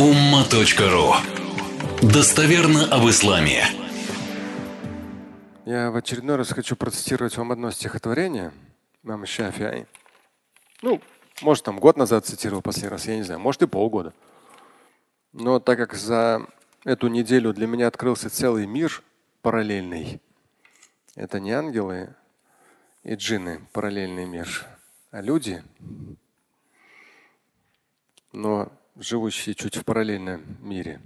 umma.ru Достоверно об исламе. Я в очередной раз хочу процитировать вам одно стихотворение мамы Шафиай. Ну, может, там год назад цитировал последний раз, я не знаю, может и полгода. Но так как за эту неделю для меня открылся целый мир параллельный, это не ангелы и джинны, параллельный мир, а люди, но живущие чуть в параллельном мире.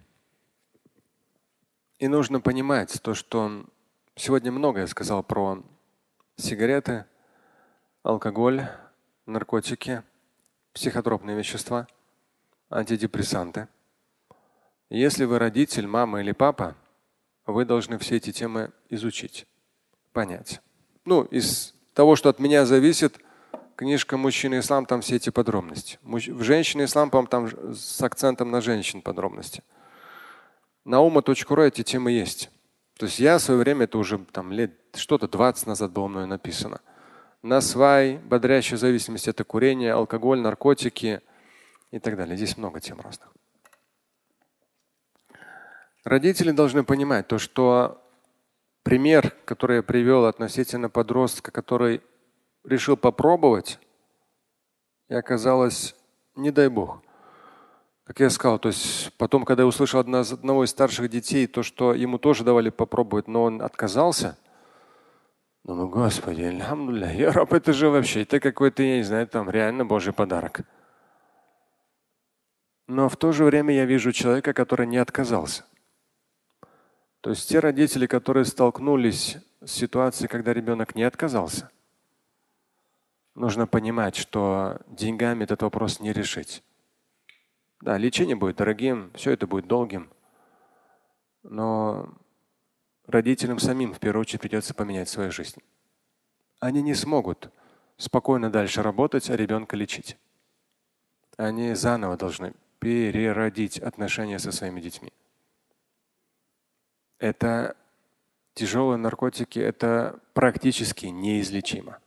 И нужно понимать то, что сегодня многое сказал про сигареты, алкоголь, наркотики, психотропные вещества, антидепрессанты. Если вы родитель, мама или папа, вы должны все эти темы изучить, понять. Ну, из того, что от меня зависит, книжка «Мужчина ислам», там все эти подробности. В «Женщина ислам», по там с акцентом на женщин подробности. На ума.ру эти темы есть. То есть я в свое время, это уже там лет что-то 20 назад было мной написано. На свай, бодрящая зависимость это курение, алкоголь, наркотики и так далее. Здесь много тем разных. Родители должны понимать то, что пример, который я привел относительно подростка, который решил попробовать, и оказалось, не дай бог. Как я сказал, то есть потом, когда я услышал одно, одного из старших детей, то, что ему тоже давали попробовать, но он отказался, думаю, Господи, альхамдулля, я раб, это же вообще, это какой-то, я не знаю, там реально Божий подарок. Но в то же время я вижу человека, который не отказался. То есть те родители, которые столкнулись с ситуацией, когда ребенок не отказался, нужно понимать, что деньгами этот вопрос не решить. Да, лечение будет дорогим, все это будет долгим. Но родителям самим в первую очередь придется поменять свою жизнь. Они не смогут спокойно дальше работать, а ребенка лечить. Они заново должны переродить отношения со своими детьми. Это тяжелые наркотики, это практически неизлечимо.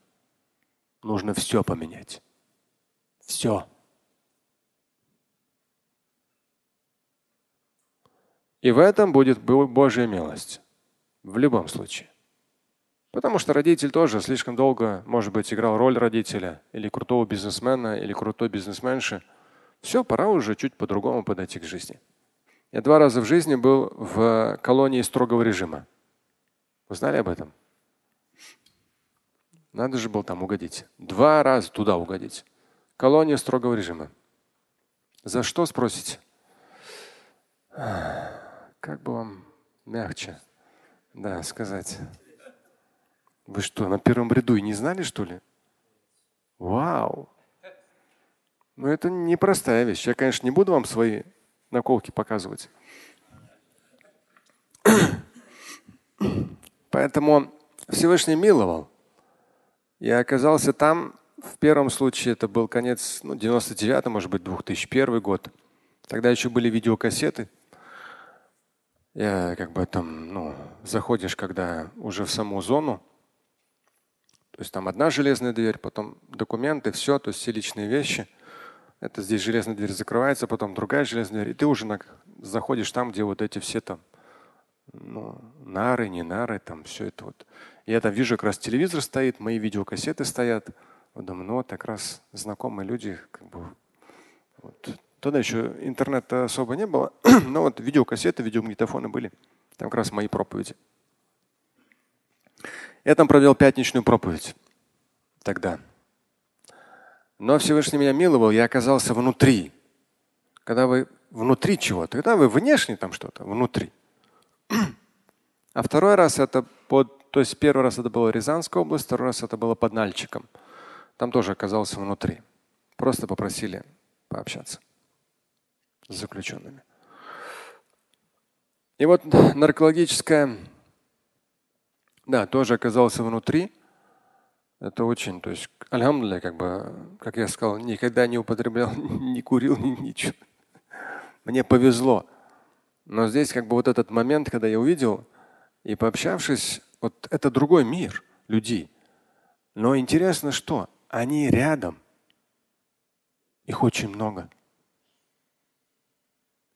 Нужно все поменять. Все. И в этом будет Божья милость. В любом случае. Потому что родитель тоже слишком долго, может быть, играл роль родителя или крутого бизнесмена, или крутой бизнесменши. Все, пора уже чуть по-другому подойти к жизни. Я два раза в жизни был в колонии строгого режима. Вы знали об этом? Надо же было там угодить. Два раза туда угодить. Колония строгого режима. За что спросите? Как бы вам мягче да, сказать? Вы что, на первом ряду и не знали, что ли? Вау! Ну это непростая вещь. Я, конечно, не буду вам свои наколки показывать. Поэтому Всевышний миловал. Я оказался там. В первом случае это был конец ну, 99 может быть, 2001 год. Тогда еще были видеокассеты. Я как бы там, ну, заходишь, когда уже в саму зону. То есть там одна железная дверь, потом документы, все, то есть все личные вещи. Это здесь железная дверь закрывается, потом другая железная дверь. И ты уже на, заходишь там, где вот эти все там ну, нары, не нары, там все это вот. Я там вижу, как раз телевизор стоит, мои видеокассеты стоят. Вот думаю, ну вот как раз знакомые люди, как бы вот, Тогда еще интернета особо не было, но вот видеокассеты, видеомагнитофоны были. Там как раз мои проповеди. Я там провел пятничную проповедь тогда. Но Всевышний меня миловал, я оказался внутри. Когда вы внутри чего-то, когда вы внешне там что-то, внутри. А второй раз это под, то есть первый раз это было Рязанская область, второй раз это было под Нальчиком. Там тоже оказался внутри. Просто попросили пообщаться с заключенными. И вот наркологическая, да, тоже оказался внутри. Это очень, то есть, альхамдулля, как бы, как я сказал, никогда не употреблял, не курил, ни, ничего. Мне повезло. Но здесь как бы вот этот момент, когда я увидел и пообщавшись, вот это другой мир людей. Но интересно, что они рядом. Их очень много.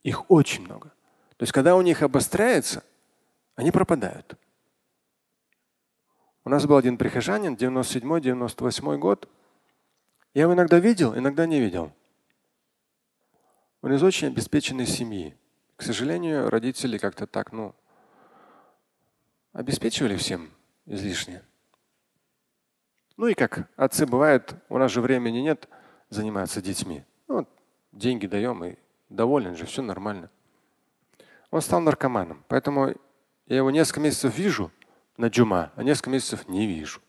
Их очень много. То есть, когда у них обостряется, они пропадают. У нас был один прихожанин, 97-98 год. Я его иногда видел, иногда не видел. Он из очень обеспеченной семьи. К сожалению, родители как-то так, ну, обеспечивали всем излишне. Ну и как отцы бывают, у нас же времени нет заниматься детьми. Ну, деньги даем и доволен же, все нормально. Он стал наркоманом. Поэтому я его несколько месяцев вижу на джума, а несколько месяцев не вижу.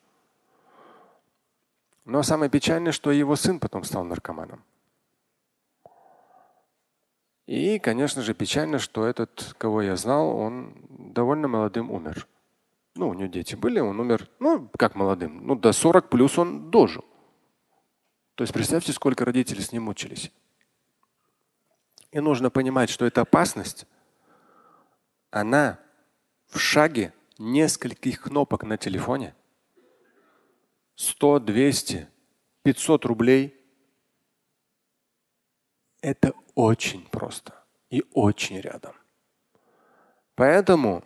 Но самое печальное, что его сын потом стал наркоманом. И, конечно же, печально, что этот, кого я знал, он довольно молодым умер. Ну, у него дети были, он умер, ну, как молодым, ну, до 40 плюс он дожил. То есть представьте, сколько родителей с ним мучились. И нужно понимать, что эта опасность, она в шаге нескольких кнопок на телефоне. 100, 200, 500 рублей. Это очень просто и очень рядом. Поэтому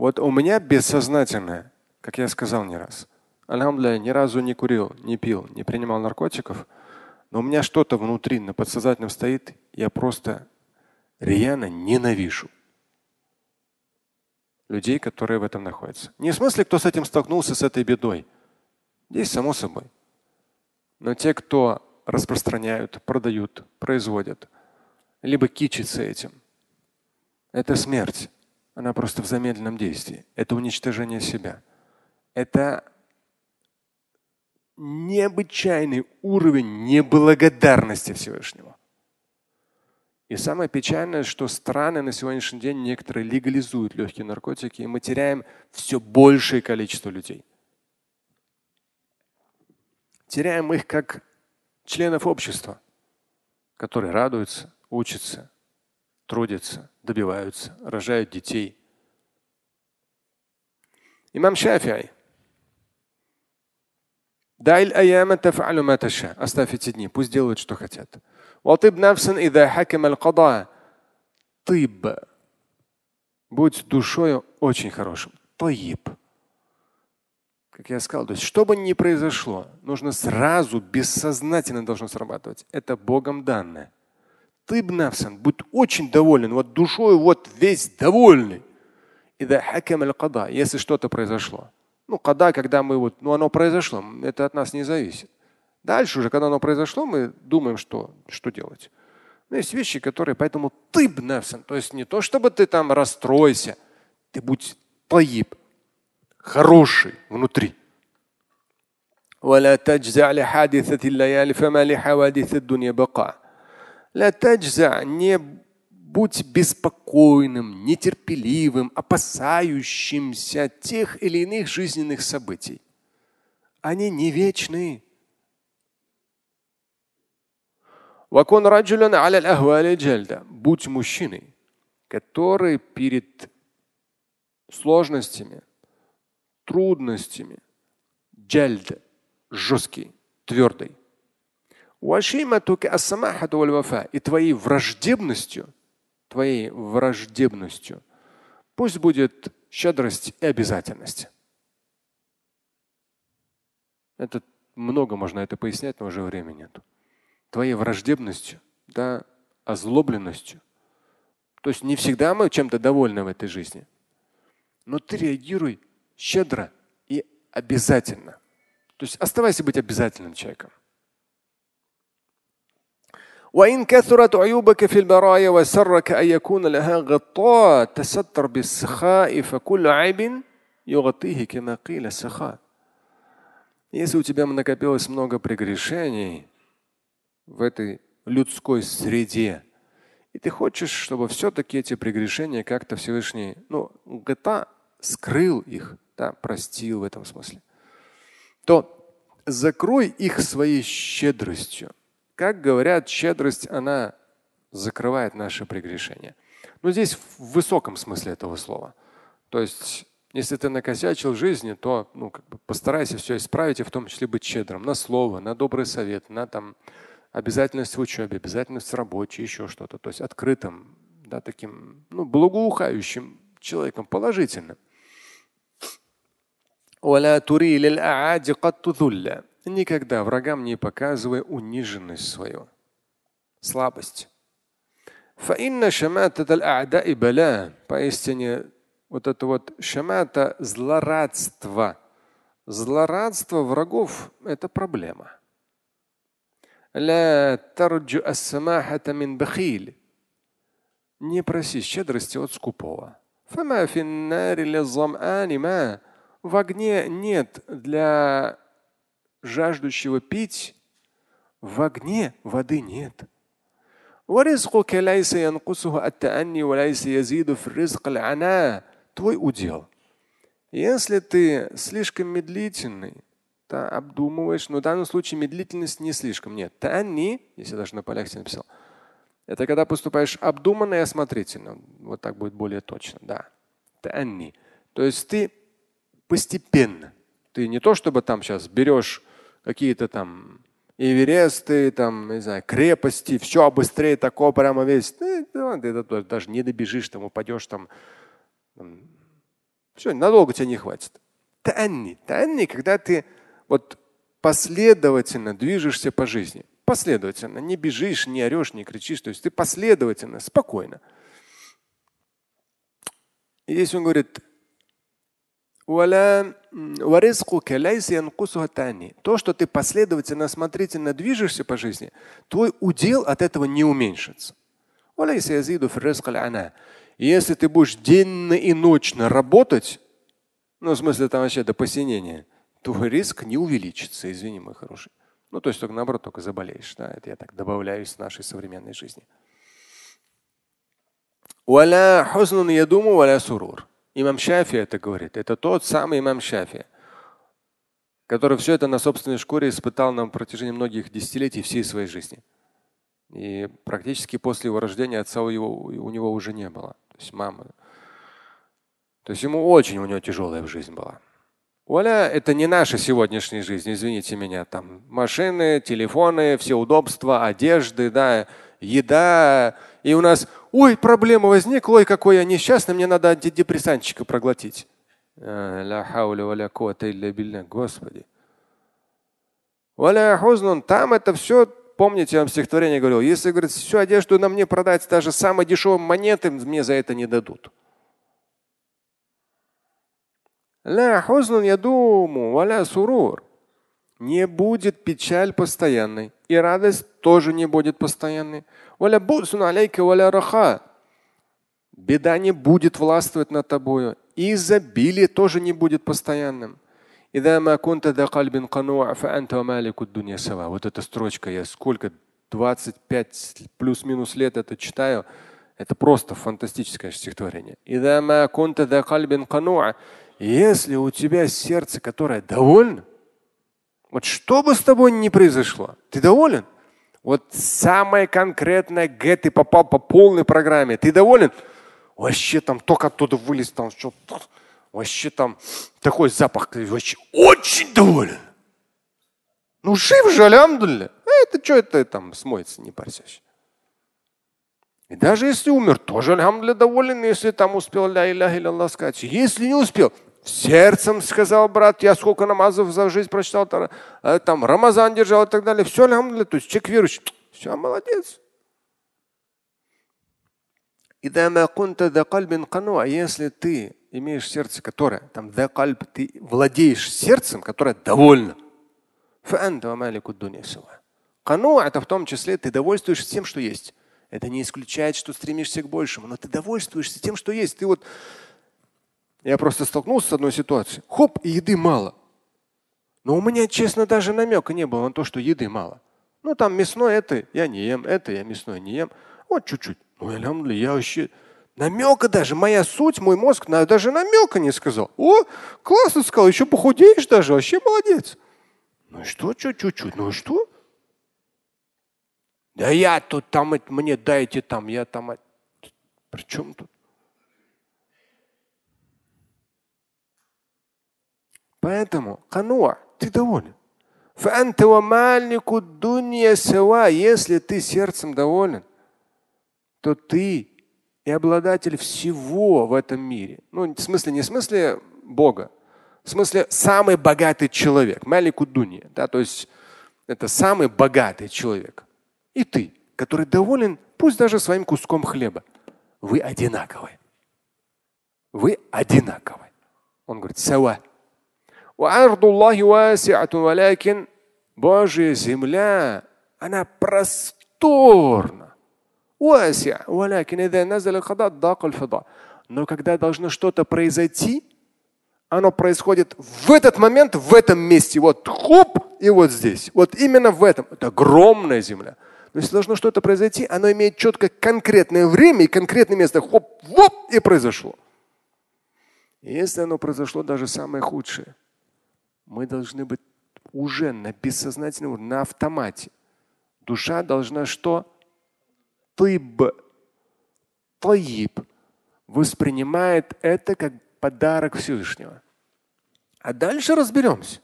вот у меня бессознательное, как я сказал не раз, Альхамдулillah, ни разу не курил, не пил, не принимал наркотиков, но у меня что-то внутри на подсознательном стоит, я просто рьяно ненавижу людей, которые в этом находятся. Не в смысле, кто с этим столкнулся, с этой бедой. Здесь само собой. Но те, кто распространяют, продают, производят, либо кичится этим, это смерть. Она просто в замедленном действии. Это уничтожение себя. Это необычайный уровень неблагодарности Всевышнего. И самое печальное, что страны на сегодняшний день некоторые легализуют легкие наркотики, и мы теряем все большее количество людей. Теряем их как членов общества, которые радуются, учатся, трудятся, добиваются, рожают детей. Имам Шафиай. Дайль аяма тафалю маташа. Оставь эти дни, пусть делают, что хотят. Ватыб нафсан ида хакам аль Тыб. Будь душою очень хорошим. Тыб. Как я сказал, то есть, что бы ни произошло, нужно сразу, бессознательно должно срабатывать. Это Богом данное Ты бнавсан, будь очень доволен, вот душой вот весь довольный. И да если что-то произошло. Ну, когда, когда мы вот, ну оно произошло, это от нас не зависит. Дальше уже, когда оно произошло, мы думаем, что, что делать. Но есть вещи, которые, поэтому ты бневсен, то есть не то, чтобы ты там расстройся, ты будь таиб, хороший внутри. ولا تجزع لحادثة الليالي فما لحوادث الدنيا بقاء. Ля таджза, не будь беспокойным, нетерпеливым, опасающимся тех или иных жизненных событий. Они не вечны. Вакон раджулян аля Будь мужчиной, который перед сложностями, трудностями, джальд, жесткий, твердый. И твоей враждебностью, твоей враждебностью, пусть будет щедрость и обязательность. Это много можно это пояснять, но уже времени нет твоей враждебностью, да, озлобленностью. То есть не всегда мы чем-то довольны в этой жизни. Но ты реагируй щедро и обязательно. То есть оставайся быть обязательным человеком. وإن كثرت عيوبك في البرايا وسرك أن يكون لها غطاء تستر بالسخاء فكل عيب يغطيه كما قيل السخاء. Если у тебя накопилось много прегрешений, в этой людской среде. И ты хочешь, чтобы все-таки эти прегрешения как-то Всевышний, ну, ГТА скрыл их, да, простил в этом смысле, то закрой их своей щедростью. Как говорят, щедрость, она закрывает наши прегрешения. Но здесь в высоком смысле этого слова. То есть, если ты накосячил в жизни, то ну, как бы постарайся все исправить, и в том числе быть щедрым на слово, на добрый совет, на там, обязательность в учебе, обязательность в работе, еще что-то. То есть открытым, да, таким ну, благоухающим человеком, положительным. Никогда врагам не показывая униженность свою, слабость. Поистине вот это вот шамата злорадство. Злорадство врагов – это проблема. Не проси щедрости от скупого. В огне нет для жаждущего пить, в огне воды нет. Твой удел. Если ты слишком медлительный, то обдумываешь, но в данном случае медлительность не слишком. Нет, тани, если даже на полях написал, это когда поступаешь обдуманно и осмотрительно. Вот так будет более точно, да. Та они. То есть ты постепенно. Ты не то, чтобы там сейчас берешь какие-то там Эвересты, там, не знаю, крепости, все быстрее, такого прямо весь. Ты, ты даже не добежишь, там упадешь там все, надолго тебя не хватит. Таанни. Таанни, когда ты вот последовательно движешься по жизни. Последовательно. Не бежишь, не орешь, не кричишь. То есть ты последовательно, спокойно. И здесь он говорит, то, что ты последовательно, осмотрительно движешься по жизни, твой удел от этого не уменьшится. Если ты будешь денно и ночно работать, ну, в смысле, там вообще до посинения, твой риск не увеличится, извини, мой хороший. Ну, то есть только наоборот, только заболеешь. Да? Это я так добавляю из нашей современной жизни. Имам Шафи это говорит. Это тот самый имам Шафи, который все это на собственной шкуре испытал на протяжении многих десятилетий всей своей жизни. И практически после его рождения отца у, его, у него уже не было есть мама. То есть ему очень у него тяжелая жизнь была. Оля, это не наша сегодняшняя жизнь, извините меня. Там машины, телефоны, все удобства, одежды, да, еда. И у нас, ой, проблема возникла, ой, какой я несчастный, мне надо антидепрессантчика проглотить. Господи. Там это все Помните, я вам стихотворение говорил, если, говорит, всю одежду на мне продать, даже самые дешевые монеты мне за это не дадут не будет печаль постоянной, и радость тоже не будет постоянной. Беда не будет властвовать над тобою, и изобилие тоже не будет постоянным. Вот эта строчка, я сколько, 25 плюс-минус лет это читаю, это просто фантастическое стихотворение. Если у тебя сердце, которое довольно, вот что бы с тобой ни произошло, ты доволен? Вот самое конкретное Г, ты попал по полной программе, ты доволен? Вообще там только оттуда вылез, там что-то Вообще там такой запах, вообще очень доволен. Ну жив же, алямдулля. А это что это там смоется, не парься. И даже если умер, тоже алямдулля доволен, если там успел ля илля сказать. Если не успел, сердцем сказал брат, я сколько намазов за жизнь прочитал, э, там Рамазан держал и так далее. Все, алямдулля, то есть человек верующий. Все, молодец. Если ты имеешь сердце, которое, там, ты владеешь сердцем, которое довольно. Кану это в том числе ты довольствуешься тем, что есть. Это не исключает, что стремишься к большему, но ты довольствуешься тем, что есть. Ты вот, я просто столкнулся с одной ситуацией. Хоп, и еды мало. Но у меня, честно, даже намека не было на то, что еды мало. Ну там мясное это я не ем, это я мясное не ем. Вот чуть-чуть. Ну, я вообще Намека даже, моя суть, мой мозг даже намека не сказал. О, классно сказал, еще похудеешь даже, вообще молодец. Ну что, чуть-чуть, ну что? Да я тут там, мне дайте там, я там. При чем тут? Поэтому, кануа, ты доволен. Если ты сердцем доволен, то ты и обладатель всего в этом мире. Ну, в смысле, не в смысле Бога, в смысле самый богатый человек, Малику Дуни, да, то есть это самый богатый человек. И ты, который доволен, пусть даже своим куском хлеба. Вы одинаковы. Вы одинаковы. Он говорит, сава. Божья земля, она просторна. Но когда должно что-то произойти, оно происходит в этот момент, в этом месте. Вот хоп, и вот здесь. Вот именно в этом. Это огромная земля. Но если должно что-то произойти, оно имеет четко конкретное время и конкретное место. Хоп, воп, и произошло. Если оно произошло даже самое худшее, мы должны быть уже на бессознательном уровне, на автомате. Душа должна что? Тыб. Таиб. Воспринимает это как подарок Всевышнего. А дальше разберемся.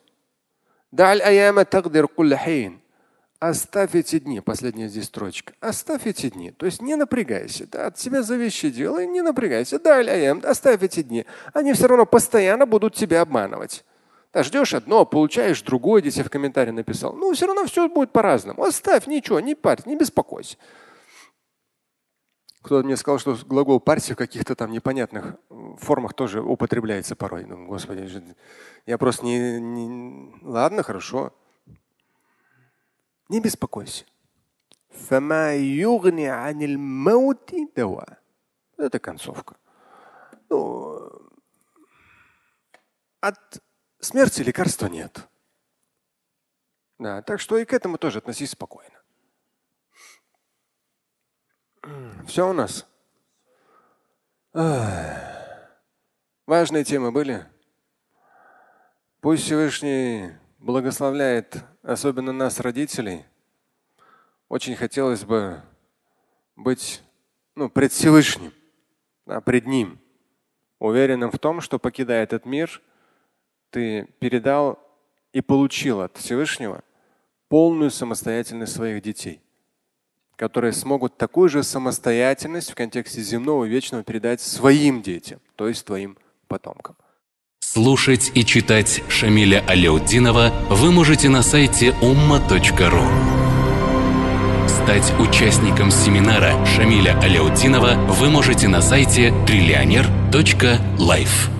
Оставь эти дни, последняя здесь строчка. Оставь эти дни. То есть не напрягайся. Да, от себя зависящее дело, и не напрягайся. Аям, оставь эти дни. Они все равно постоянно будут тебя обманывать. Да, ждешь одно, получаешь другое, здесь я в комментарии написал. Ну, все равно все будет по-разному. Оставь, ничего, не парься, не беспокойся. Кто-то мне сказал, что глагол парься в каких-то там непонятных формах тоже употребляется порой. Ну, господи, я просто не, не... Ладно, хорошо. Не беспокойся. Это концовка. Ну, от смерти лекарства нет. Да, так что и к этому тоже относись спокойно. Все у нас. Важные темы были. Пусть Всевышний благословляет особенно нас, родителей. Очень хотелось бы быть ну, пред Всевышним, да, пред Ним, уверенным в том, что покидая этот мир, ты передал и получил от Всевышнего полную самостоятельность своих детей которые смогут такую же самостоятельность в контексте земного вечного передать своим детям, то есть твоим потомкам. Слушать и читать Шамиля Аляутдинова вы можете на сайте umma.ru. Стать участником семинара Шамиля Аляутдинова вы можете на сайте триллионер.life.